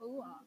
Oh, uh,